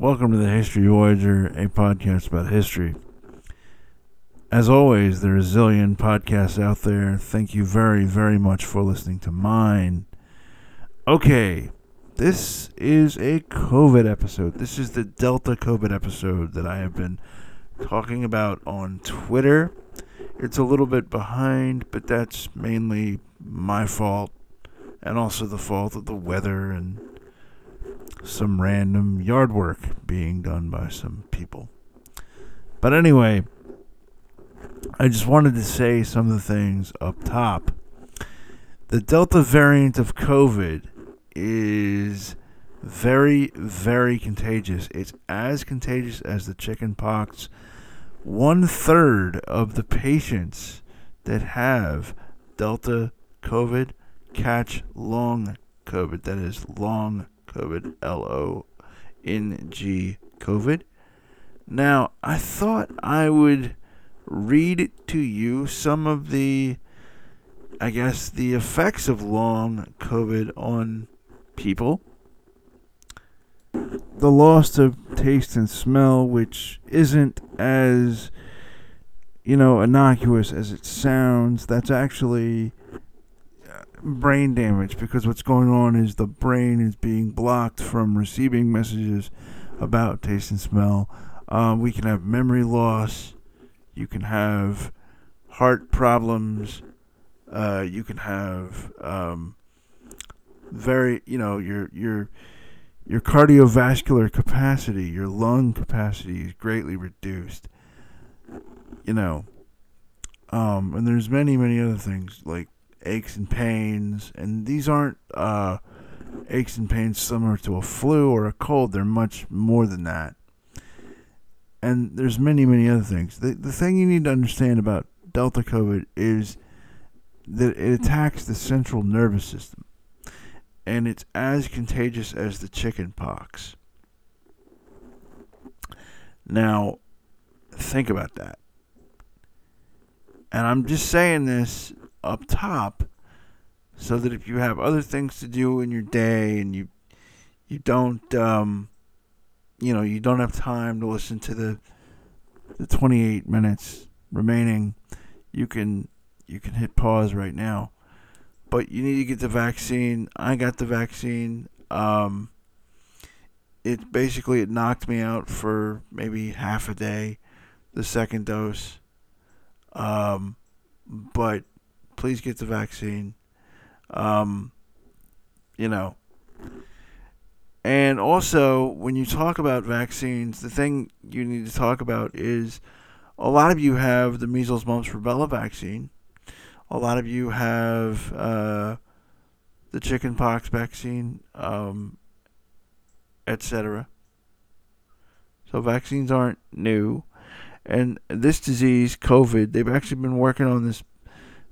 Welcome to the History Voyager, a podcast about history. As always, there are a zillion podcasts out there. Thank you very, very much for listening to mine. Okay, this is a COVID episode. This is the Delta COVID episode that I have been talking about on Twitter. It's a little bit behind, but that's mainly my fault and also the fault of the weather and some random yard work being done by some people. But anyway, I just wanted to say some of the things up top. The Delta variant of COVID is very, very contagious. It's as contagious as the chicken pox. One third of the patients that have Delta COVID catch long COVID. That is long COVID, L O N G COVID. Now, I thought I would read to you some of the, I guess, the effects of long COVID on people. The loss of taste and smell, which isn't as, you know, innocuous as it sounds, that's actually brain damage because what's going on is the brain is being blocked from receiving messages about taste and smell. Um, we can have memory loss. You can have heart problems. Uh, you can have um, very, you know, your your your cardiovascular capacity, your lung capacity is greatly reduced. You know, um, and there's many many other things like aches and pains, and these aren't uh, aches and pains similar to a flu or a cold. They're much more than that. And there's many, many other things. The, the thing you need to understand about Delta COVID is that it attacks the central nervous system, and it's as contagious as the chicken pox. Now, think about that. And I'm just saying this up top so that if you have other things to do in your day and you you don't um, you know you don't have time to listen to the the 28 minutes remaining you can you can hit pause right now. But you need to get the vaccine. I got the vaccine. Um, it basically it knocked me out for maybe half a day the second dose. Um, but please get the vaccine. Um, you know. And also, when you talk about vaccines, the thing you need to talk about is a lot of you have the measles, mumps, rubella vaccine. A lot of you have uh, the chickenpox vaccine, um, etc. So vaccines aren't new. And this disease, COVID, they've actually been working on this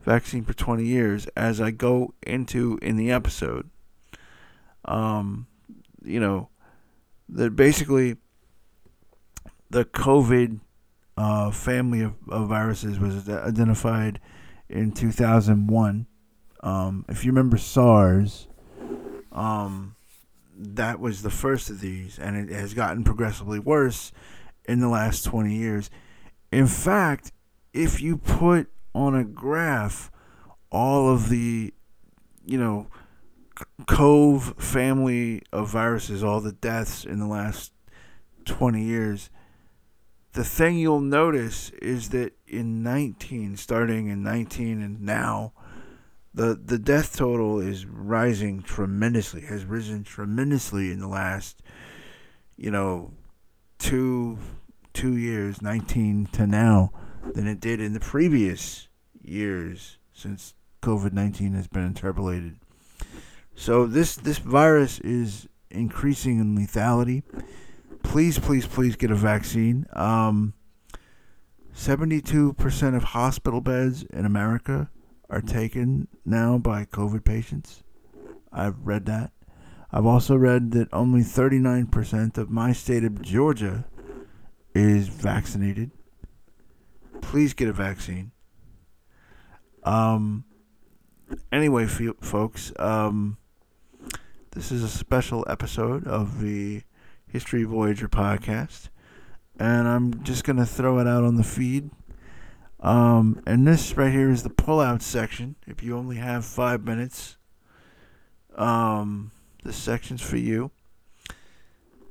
vaccine for 20 years as I go into in the episode. Um, you know, that basically the COVID uh, family of, of, viruses was identified in 2001. Um, if you remember SARS, um, that was the first of these, and it has gotten progressively worse in the last 20 years. In fact, if you put on a graph all of the, you know, Cove family of viruses, all the deaths in the last 20 years, the thing you'll notice is that in 19, starting in 19 and now, the, the death total is rising tremendously, has risen tremendously in the last, you know, two two years, 19 to now, than it did in the previous years since COVID nineteen has been interpolated. So this this virus is increasing in lethality. Please, please, please get a vaccine. Um, 72% of hospital beds in America are taken now by COVID patients. I've read that. I've also read that only 39% of my state of Georgia is vaccinated. Please get a vaccine. Um, anyway, folks, um, this is a special episode of the History Voyager podcast. And I'm just going to throw it out on the feed. Um, and this right here is the pullout section. If you only have five minutes, um, this section's for you.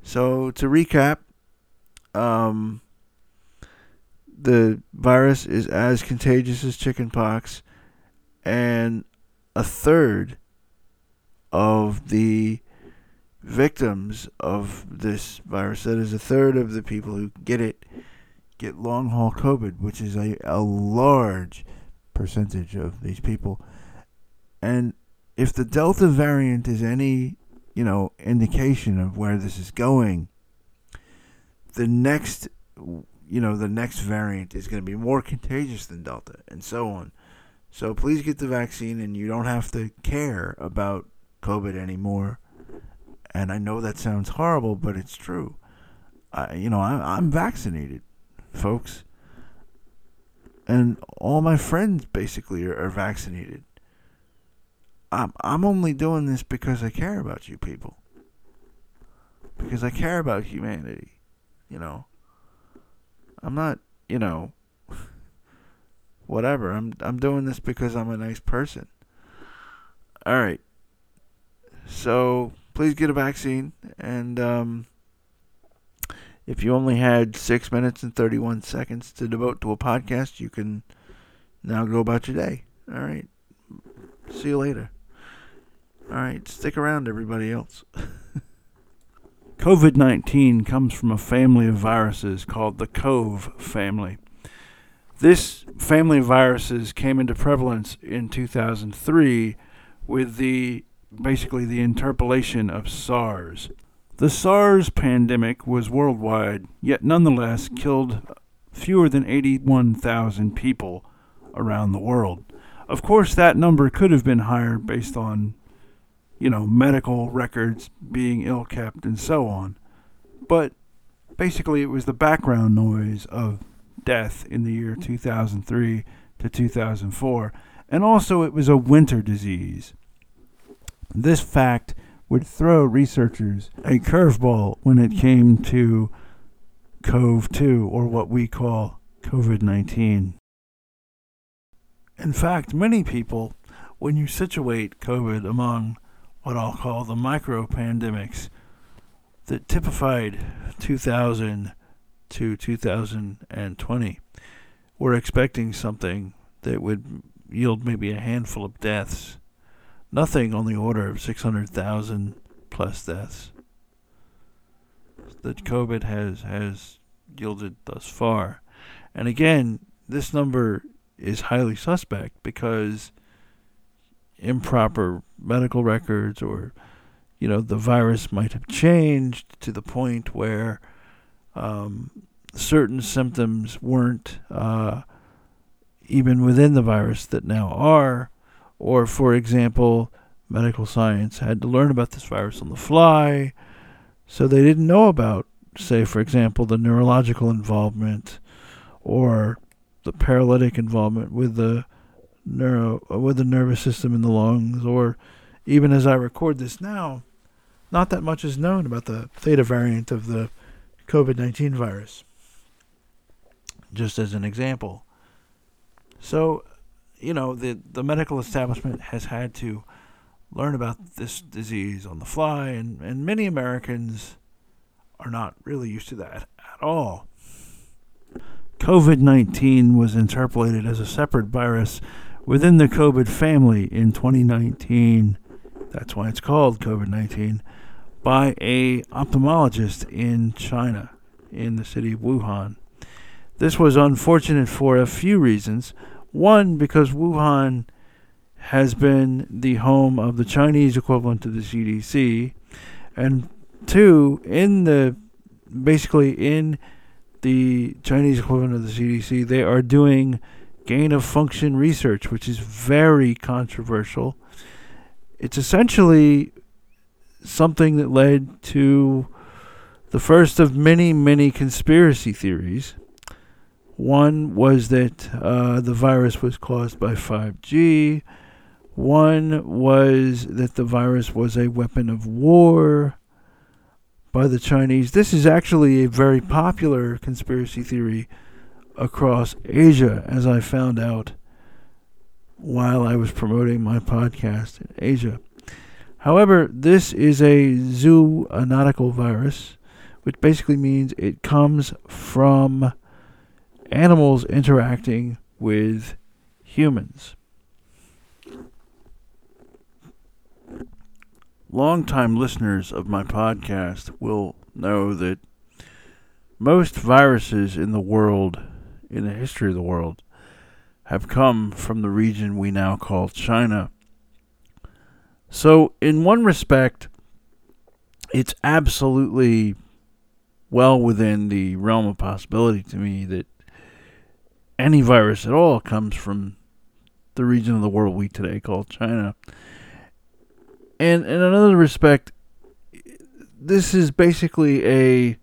So to recap, um, the virus is as contagious as chickenpox, and a third of the victims of this virus, that is, a third of the people who get it, get long haul COVID, which is a, a large percentage of these people. And if the Delta variant is any, you know, indication of where this is going, the next, you know, the next variant is going to be more contagious than Delta, and so on. So please get the vaccine, and you don't have to care about COVID anymore. And I know that sounds horrible, but it's true. I, you know, I, I'm vaccinated, folks, and all my friends basically are, are vaccinated. I'm I'm only doing this because I care about you people. Because I care about humanity. You know. I'm not, you know, whatever. I'm I'm doing this because I'm a nice person. All right. So please get a vaccine, and um, if you only had six minutes and thirty-one seconds to devote to a podcast, you can now go about your day. All right. See you later. All right, stick around, everybody else. COVID 19 comes from a family of viruses called the Cove family. This family of viruses came into prevalence in 2003 with the basically the interpolation of SARS. The SARS pandemic was worldwide, yet nonetheless killed fewer than 81,000 people around the world. Of course, that number could have been higher based on you know, medical records being ill kept and so on. But basically, it was the background noise of death in the year 2003 to 2004. And also, it was a winter disease. This fact would throw researchers a curveball when it came to COV 2, or what we call COVID 19. In fact, many people, when you situate COVID among what I'll call the micro pandemics that typified 2000 to 2020. We're expecting something that would yield maybe a handful of deaths, nothing on the order of 600,000 plus deaths that COVID has has yielded thus far. And again, this number is highly suspect because improper medical records or you know the virus might have changed to the point where um, certain symptoms weren't uh, even within the virus that now are. Or for example medical science had to learn about this virus on the fly so they didn't know about say for example the neurological involvement or the paralytic involvement with the neuro with the nervous system in the lungs, or even as I record this now, not that much is known about the theta variant of the COVID nineteen virus. Just as an example. So, you know, the the medical establishment has had to learn about this disease on the fly, and, and many Americans are not really used to that at all. COVID 19 was interpolated as a separate virus within the COVID family in 2019. That's why it's called COVID 19 by a ophthalmologist in China, in the city of Wuhan. This was unfortunate for a few reasons. One, because Wuhan has been the home of the Chinese equivalent to the CDC, and two, in the basically in the Chinese equivalent of the CDC, they are doing gain of function research, which is very controversial. It's essentially something that led to the first of many, many conspiracy theories. One was that uh, the virus was caused by 5G. One was that the virus was a weapon of war. by the Chinese. This is actually a very popular conspiracy theory across Asia, as I found out while I was promoting my podcast in Asia. However, this is a zoonotical virus, which basically means it comes from animals interacting with humans. Longtime listeners of my podcast will know that most viruses in the world, in the history of the world, have come from the region we now call China. So, in one respect, it's absolutely well within the realm of possibility to me that any virus at all comes from the region of the world we today call China. And in another respect, this is basically a,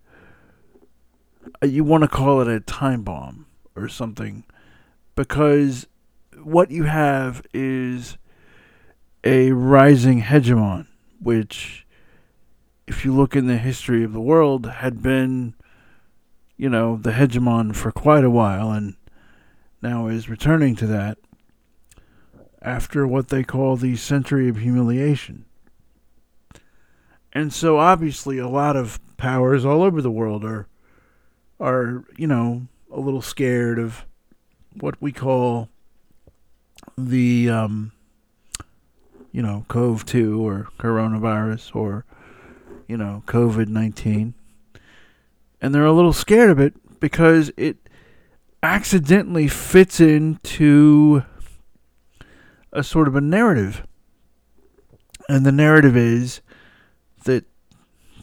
you want to call it a time bomb or something because what you have is a rising hegemon which if you look in the history of the world had been you know the hegemon for quite a while and now is returning to that after what they call the century of humiliation. And so obviously a lot of powers all over the world are are, you know, a little scared of what we call the um you know, COV 2 or coronavirus or you know, COVID 19. And they're a little scared of it because it accidentally fits into a sort of a narrative. And the narrative is that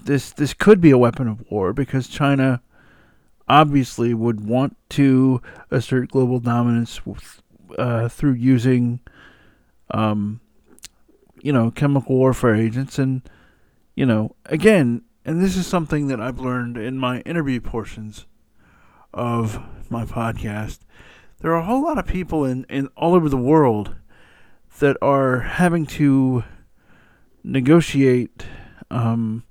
this this could be a weapon of war because China obviously would want to assert global dominance with, uh, through using, um, you know, chemical warfare agents, and you know, again, and this is something that I've learned in my interview portions of my podcast, there are a whole lot of people in, in all over the world that are having to negotiate um,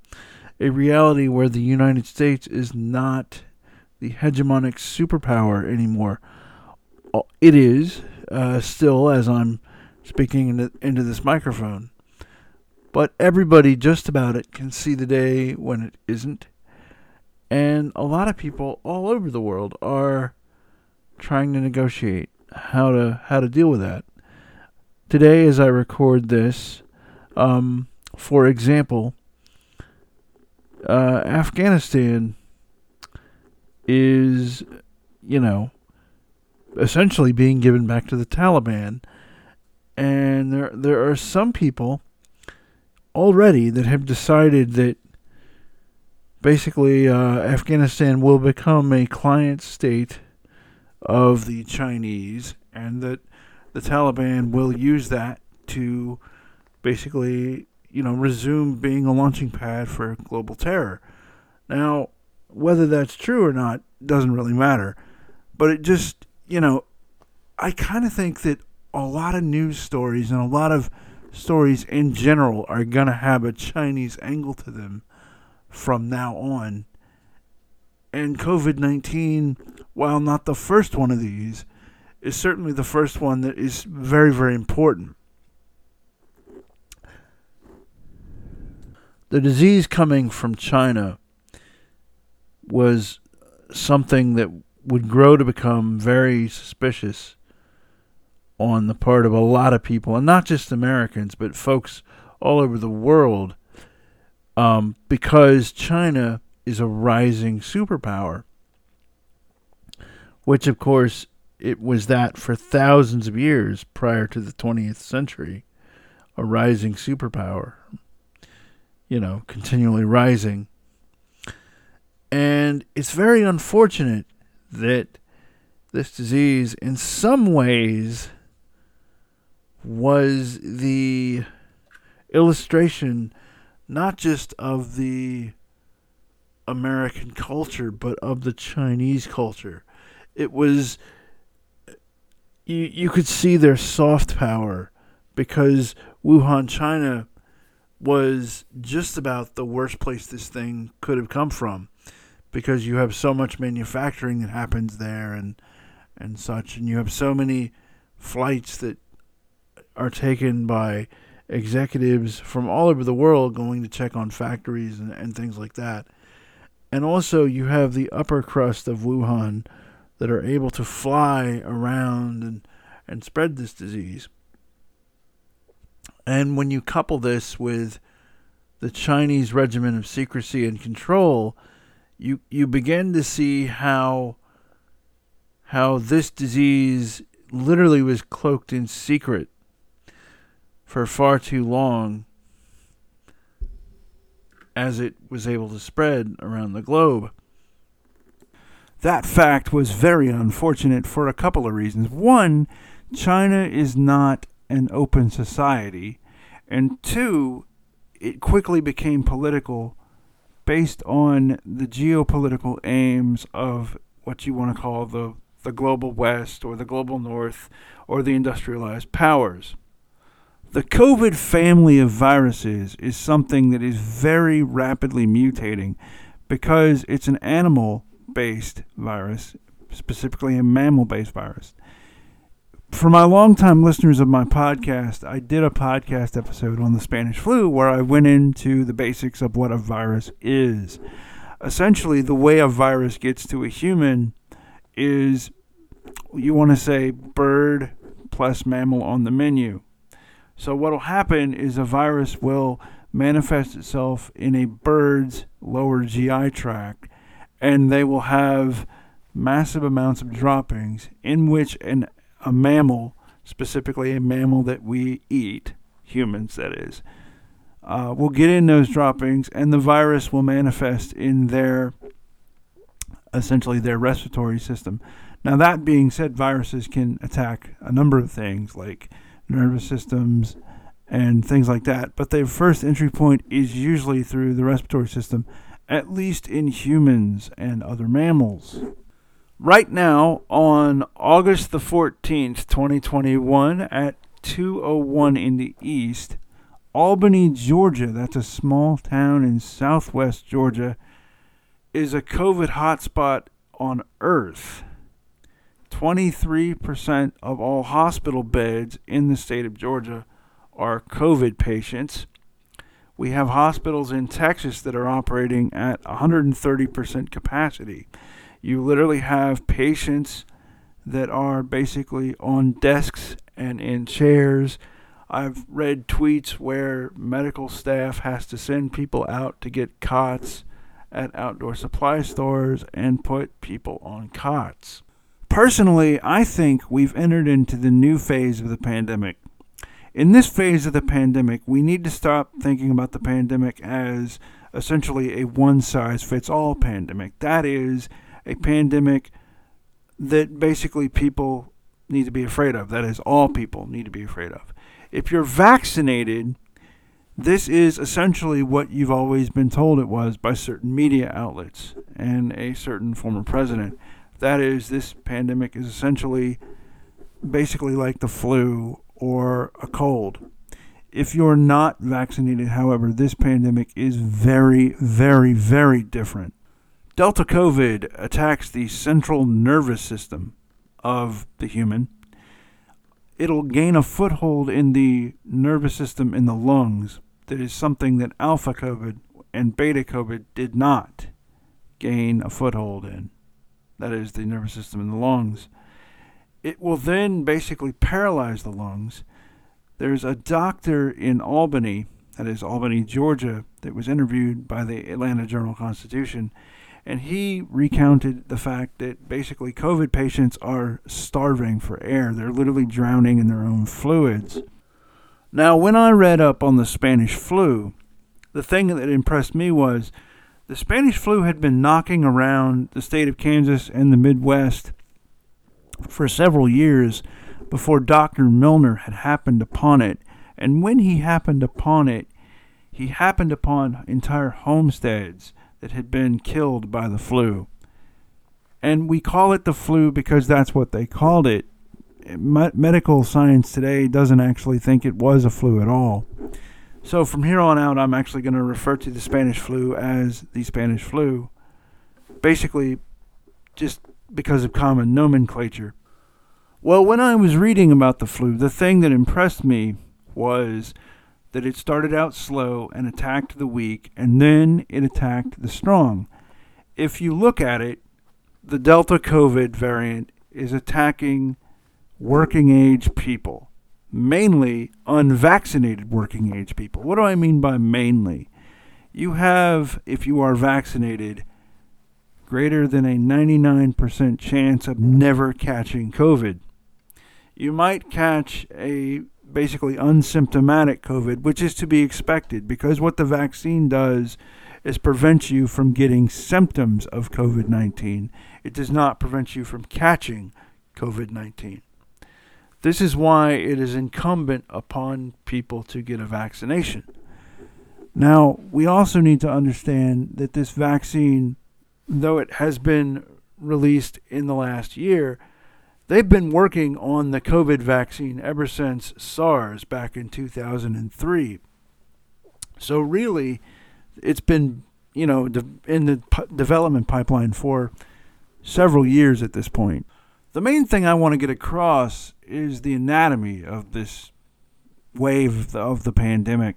a reality where the United States is not the hegemonic superpower anymore. Uh, it is uh, still, as I'm speaking into, into this microphone, but everybody just about it can see the day when it isn't. And a lot of people all over the world are trying to negotiate how to how to deal with that. Today, as I record this, um, for example, uh, Afghanistan is, you know, essentially being given back to the Taliban, and there there are some people already that have decided that basically, uh, Afghanistan will become a client state of the Chinese, and that the Taliban will use that to basically, you know, resume being a launching pad for global terror. Now, whether that's true or not doesn't really matter, but it just, you know, I kind of think that a lot of news stories and a lot of stories in general are going to have a Chinese angle to them from now on. And COVID 19, while not the first one of these, is certainly the first one that is very, very important. The disease coming from China was something that would grow to become very suspicious on the part of a lot of people, and not just Americans, but folks all over the world um, because China is a rising superpower, which, of course, it was that for thousands of years prior to the 20th century, a rising superpower, you know, continually rising. And it's very unfortunate that this disease, in some ways, was the illustration not just of the American culture, but of the Chinese culture. It was you you could see their soft power because Wuhan, China, was just about the worst place this thing could have come from because you have so much manufacturing that happens there and and such and you have so many flights that are taken by executives from all over the world going to check on factories and, and things like that. And also you have the upper crust of Wuhan that are able to fly around and, and spread this disease. And when you couple this with the Chinese regimen of secrecy and control, you you begin to see how how this disease literally was cloaked in secret for far too long as it was able to spread around the globe. That fact was very unfortunate for a couple of reasons. One, China is not an open society, and two, it quickly became political based on the geopolitical aims of what you want to call the, the global west or the global north or the industrialized powers. The COVID family of viruses is something that is very rapidly mutating because it's an animal based virus, specifically a mammal based virus for my longtime listeners of my podcast, I did a podcast episode on the Spanish flu where I went into the basics of what a virus is. Essentially, the way a virus gets to a human is you want to say bird plus mammal on the menu. So, what will happen is a virus will manifest itself in a bird's lower GI tract, and they will have massive amounts of droppings in which an a mammal, specifically a mammal that we eat, humans that is, uh, will get in those droppings and the virus will manifest in their essentially their respiratory system. Now, that being said, viruses can attack a number of things like nervous systems and things like that, but their first entry point is usually through the respiratory system, at least in humans and other mammals. Right now, on August the 14th, 2021, at 201 in the east, Albany, Georgia, that's a small town in southwest Georgia, is a COVID hotspot on Earth. 23% of all hospital beds in the state of Georgia are COVID patients. We have hospitals in Texas that are operating at 130% capacity. You literally have patients that are basically on desks and in chairs. I've read tweets where medical staff has to send people out to get cots at outdoor supply stores and put people on cots. Personally, I think we've entered into the new phase of the pandemic. In this phase of the pandemic, we need to stop thinking about the pandemic as essentially a one size fits all pandemic. That is, a pandemic that basically people need to be afraid of. That is, all people need to be afraid of. If you're vaccinated, this is essentially what you've always been told it was by certain media outlets and a certain former president. That is, this pandemic is essentially basically like the flu or a cold. If you're not vaccinated, however, this pandemic is very, very, very different. Delta COVID attacks the central nervous system of the human. It'll gain a foothold in the nervous system in the lungs. That is something that Alpha COVID and Beta COVID did not gain a foothold in. That is the nervous system in the lungs. It will then basically paralyze the lungs. There's a doctor in Albany, that is Albany, Georgia, that was interviewed by the Atlanta Journal Constitution and he recounted the fact that basically COVID patients are starving for air. They're literally drowning in their own fluids. Now, when I read up on the Spanish flu, the thing that impressed me was the Spanish flu had been knocking around the state of Kansas and the Midwest for several years before Dr. Miner had happened upon it. And when he happened upon it, he happened upon entire homesteads that had been killed by the flu. And we call it the flu because that's what they called it. medical science today doesn't actually think it was a flu at all. So from here on out, I'm actually going to refer to the Spanish flu as the Spanish flu, basically just because of common nomenclature. Well, when I was reading about the flu, the thing that impressed me was that it started out slow and attacked the weak, and then it attacked the strong. If you look at it, the Delta COVID variant is attacking working age people, mainly unvaccinated working age people. What do I mean by mainly? You have, if you are vaccinated, greater than a 99% chance of never catching COVID. You might catch a basically unsymptomatic COVID, which is to be expected because what the vaccine does is prevent you from getting symptoms of COVID 19. It does not prevent you from catching COVID 19. This is why it is incumbent upon people to get a vaccination. Now, we also need to understand that this vaccine, though it has been released in the last year, they've been working on the COVID vaccine ever since SARS back in 2003. So, really, it's been, you know, in the development pipeline for several years at this point. The main thing I want to get across is the anatomy of this wave of the pandemic.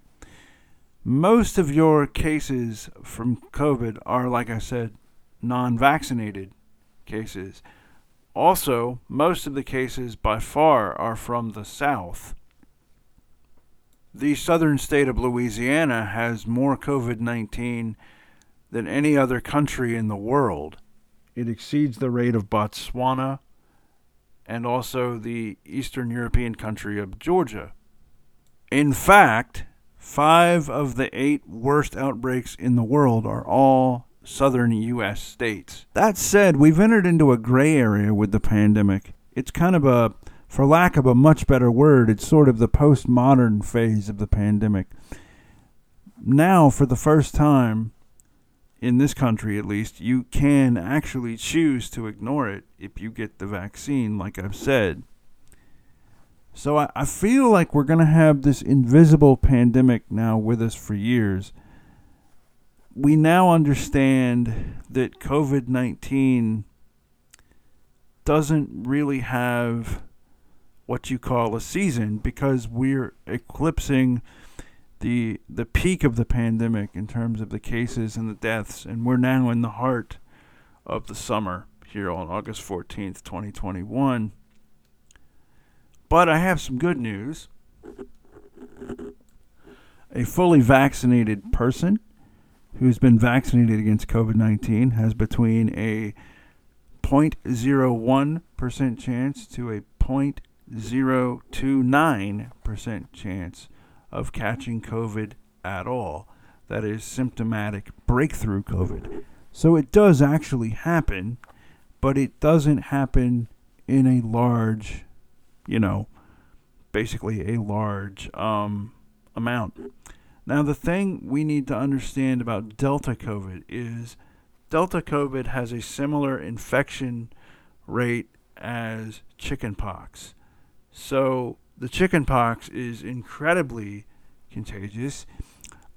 Most of your cases from COVID are, like I said, non vaccinated cases. Also, most of the cases by far are from the South. The southern state of Louisiana has more COVID 19 than any other country in the world. It exceeds the rate of Botswana and also the Eastern European country of Georgia. In fact, five of the eight worst outbreaks in the world are all southern U.S. states. That said, we've entered into a gray area with the pandemic. It's kind of a, for lack of a much better word, it's sort of the postmodern phase of the pandemic. Now, for the first time, in this country at least, you can actually choose to ignore it if you get the vaccine, like I've said. So I, I feel like we're going to have this invisible pandemic now with us for years. We now understand that COVID 19 doesn't really have what you call a season because we're eclipsing the the peak of the pandemic in terms of the cases and the deaths, and we're now in the heart of the summer here on August 14th, 2021. But I have some good news. A fully vaccinated person who's been vaccinated against COVID 19 has between a 0.01% chance to a 0.029% chance of catching COVID at all. That is symptomatic breakthrough COVID. So it does actually happen, but it doesn't happen in a large, you know, basically a large um, amount. Now, the thing we need to understand about Delta COVID is Delta COVID has a similar infection rate as chickenpox. So the chickenpox is incredibly contagious.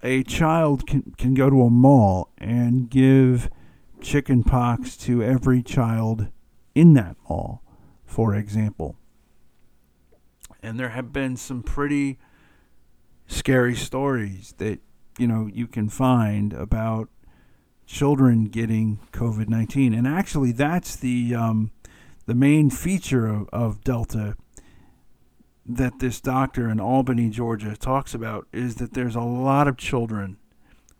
A child can, can go to a mall and give chickenpox to every child in that mall, for example. And there have been some pretty scary stories that you know you can find about children getting COVID nineteen, and actually that's the um, the main feature of, of Delta that this doctor in Albany, Georgia, talks about is that there's a lot of children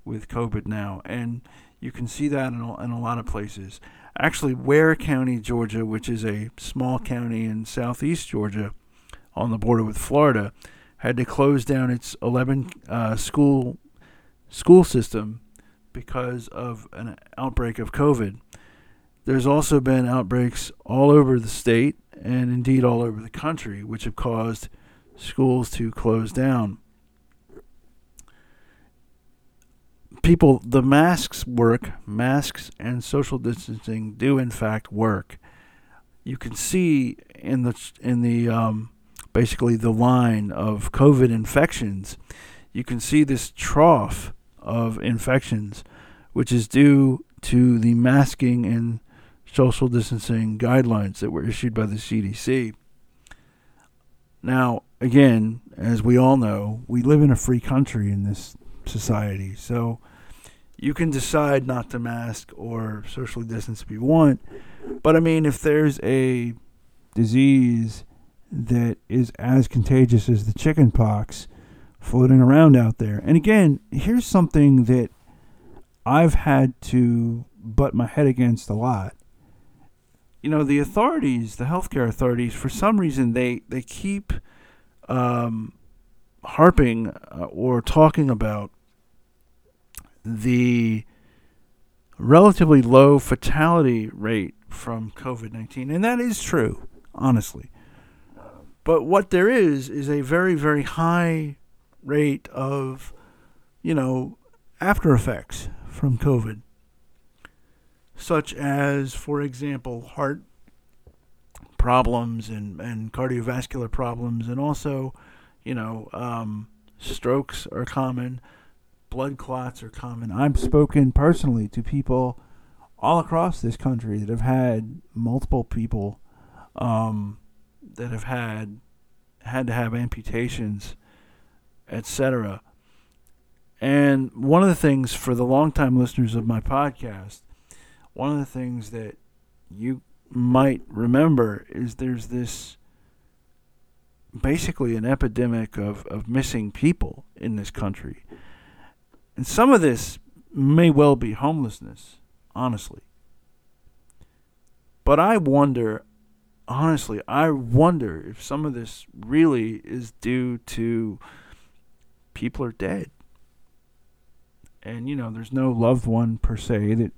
with COVID now, and you can see that in a, in a lot of places. Actually, Ware County, Georgia, which is a small county in southeast Georgia on the border with Florida, had to close down its 11 uh, school school system because of an outbreak of COVID. There's also been outbreaks all over the state and indeed all over the country, which have caused schools to close down. People, the masks work. Masks and social distancing do in fact work. You can see in the in the um, basically the line of COVID infections. you can see this trough of infections, which is due to the masking and social distancing guidelines that were issued by the CDC. Now, again, as we all know, we live in a free country in this society. So you can decide not to mask or socially distance if you want. But I mean, if there's a disease that is as contagious as the chicken pox floating around out there. And again, here's something that I've had to butt my head against a lot. You know, the authorities, the healthcare authorities, for some reason, they, they keep um, harping uh, or talking about the relatively low fatality rate from COVID 19. And that is true, honestly. But what there is is a very, very high rate of, you know, after effects from COVID, such as, for example, heart problems and, and cardiovascular problems, and also, you know, um, strokes are common, blood clots are common. I've spoken personally to people all across this country that have had multiple people um, that have had had to have amputations, etc. And one of the things for the longtime listeners of my podcast, one of the things that you might remember is there's this basically an epidemic of, of missing people in this country. And some of this may well be homelessness, honestly. But I wonder honestly, I wonder if some of this really is due to people are dead. And, you know, there's no loved one per se that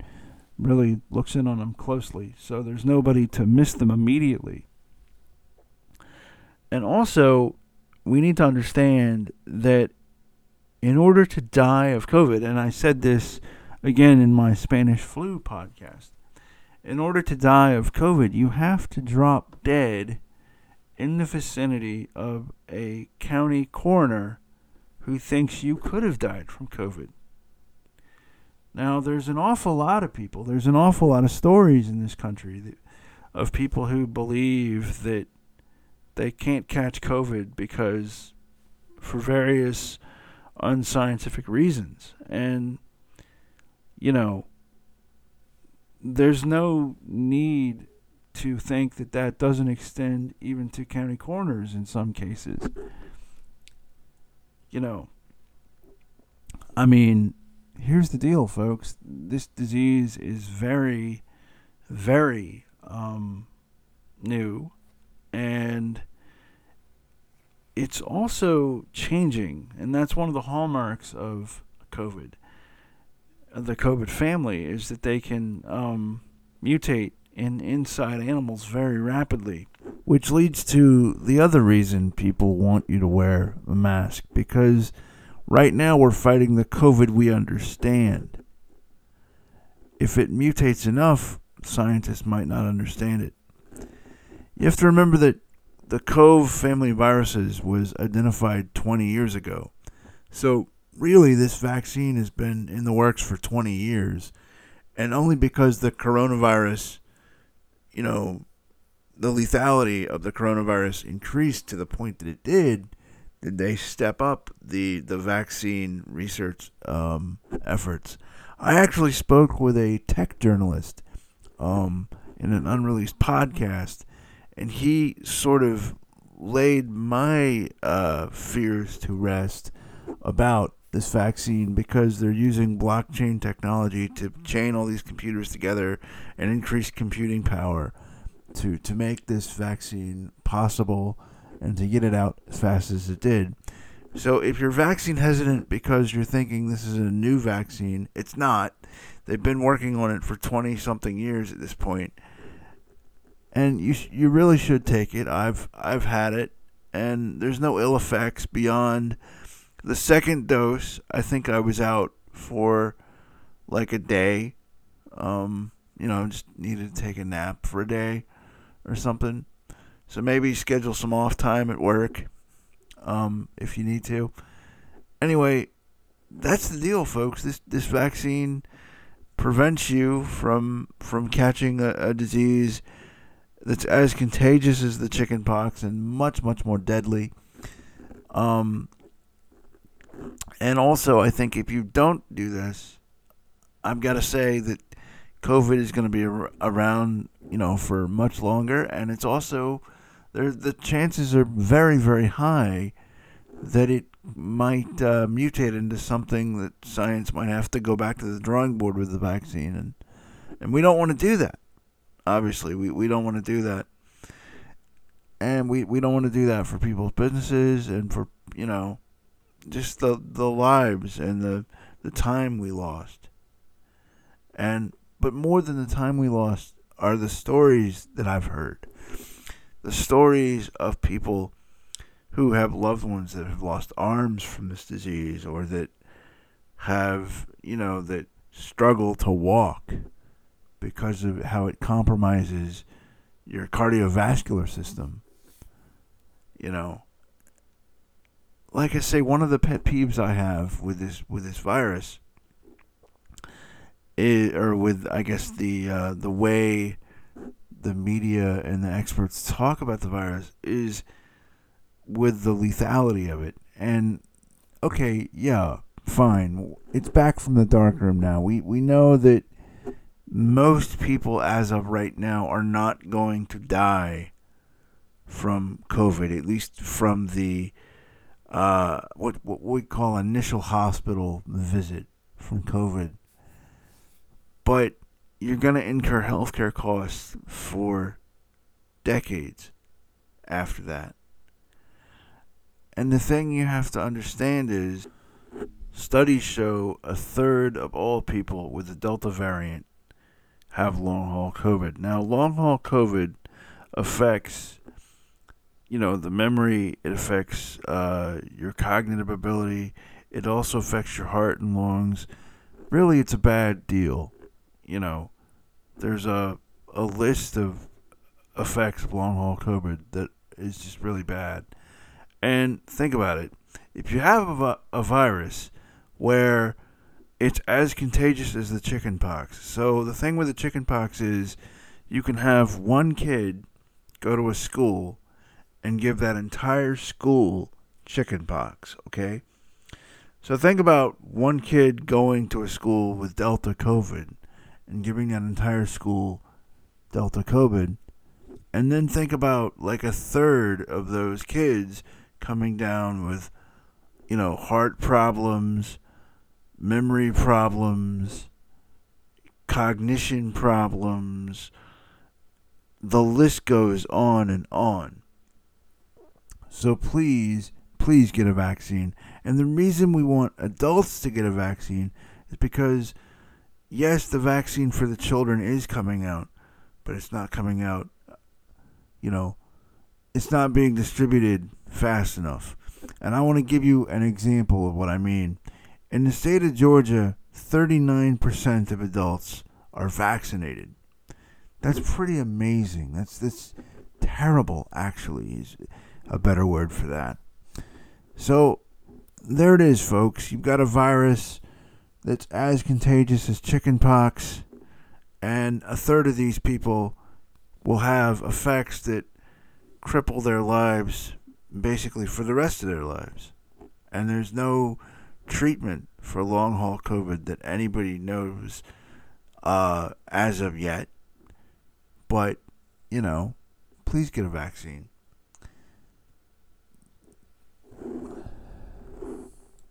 really looks in on them closely. So there's nobody to miss them immediately. And also, we need to understand that in order to die of COVID, and I said this again in my Spanish flu podcast, in order to die of COVID, you have to drop dead in the vicinity of a county coroner who thinks you could have died from COVID. Now, there's an awful lot of people, there's an awful lot of stories in this country that, of people who believe that they can't catch COVID because for various unscientific reasons. And, you know, there's no need to think that that doesn't extend even to county coroners in some cases. You know, I mean, here's the deal, folks. This disease is very, very um, new, and it's also changing, and that's one of the hallmarks of COVID the COVID family is that they can um, mutate in inside animals very rapidly, which leads to the other reason people want you to wear a mask because right now we're fighting the COVID we understand. If it mutates enough, scientists might not understand it. You have to remember that the Cove family viruses was identified 20 years ago. So really this vaccine has been in the works for 20 years and only because the coronavirus you know the lethality of the coronavirus increased to the point that it did did they step up the the vaccine research um, efforts. I actually spoke with a tech journalist um, in an unreleased podcast and he sort of laid my uh, fears to rest about this vaccine because they're using blockchain technology to chain all these computers together and increase computing power to to make this vaccine possible and to get it out as fast as it did. So if you're vaccine hesitant because you're thinking this is a new vaccine, it's not. They've been working on it for 20 something years at this point. And you you really should take it. I've I've had it and there's no ill effects beyond the second dose, I think I was out for like a day. Um, you know, just needed to take a nap for a day or something. So maybe schedule some off time at work um, if you need to. anyway, that's the deal, folks. This this vaccine prevents you from from catching a, a disease that's as contagious as the chicken pox and much much more deadly. Um, and also, I think if you don't do this, I've got to say that COVID is going to be around, you know, for much longer, and it's also there. The chances are very, very high that it might uh, mutate into something that science might have to go back to the drawing board with the vaccine, and and we don't want to do that. Obviously, we, we don't want to do that, and we, we don't want to do that for people's businesses and for you know just the the lives and the the time we lost. And but more than the time we lost are the stories that I've heard. The stories of people who have loved ones that have lost arms from this disease or that have, you know, that struggle to walk because of how it compromises your cardiovascular system. You know, like I say, one of the pet peeves I have with this with this virus is, or with I guess the uh, the way the media and the experts talk about the virus is with the lethality of it. And okay, yeah, fine. It's back from the dark room now. We we know that most people as of right now are not going to die from COVID, at least from the uh, what what we call initial hospital visit from COVID. But you're going to incur healthcare costs for decades after that. And the thing you have to understand is studies show a third of all people with the Delta variant have long haul COVID. Now, long haul COVID affects, you know, the memory, it affects uh, your cognitive ability, it also affects your heart and lungs. Really, it's a bad deal. You know, there's a, a list of effects of long haul COVID that is just really bad. And think about it if you have a, a virus where it's as contagious as the chicken pox. So the thing with the chicken pox is you can have one kid go to a school and give that entire school chicken pox, okay? So think about one kid going to a school with Delta COVID and giving that entire school Delta COVID. And then think about like a third of those kids coming down with, you know, heart problems, memory problems, cognition problems. The list goes on and on. So please, please get a vaccine. And the reason we want adults to get a vaccine is because, yes, the vaccine for the children is coming out, but it's not coming out, you know, it's not being distributed fast enough. And I want to give you an example of what I mean. In the state of Georgia, 39% of adults are vaccinated. That's pretty amazing. That's that's terrible actually a better word for that. So there it is folks. You've got a virus that's as contagious as chickenpox and a third of these people will have effects that cripple their lives basically for the rest of their lives. And there's no treatment for long haul COVID that anybody knows uh, as of yet. But, you know, please get a vaccine.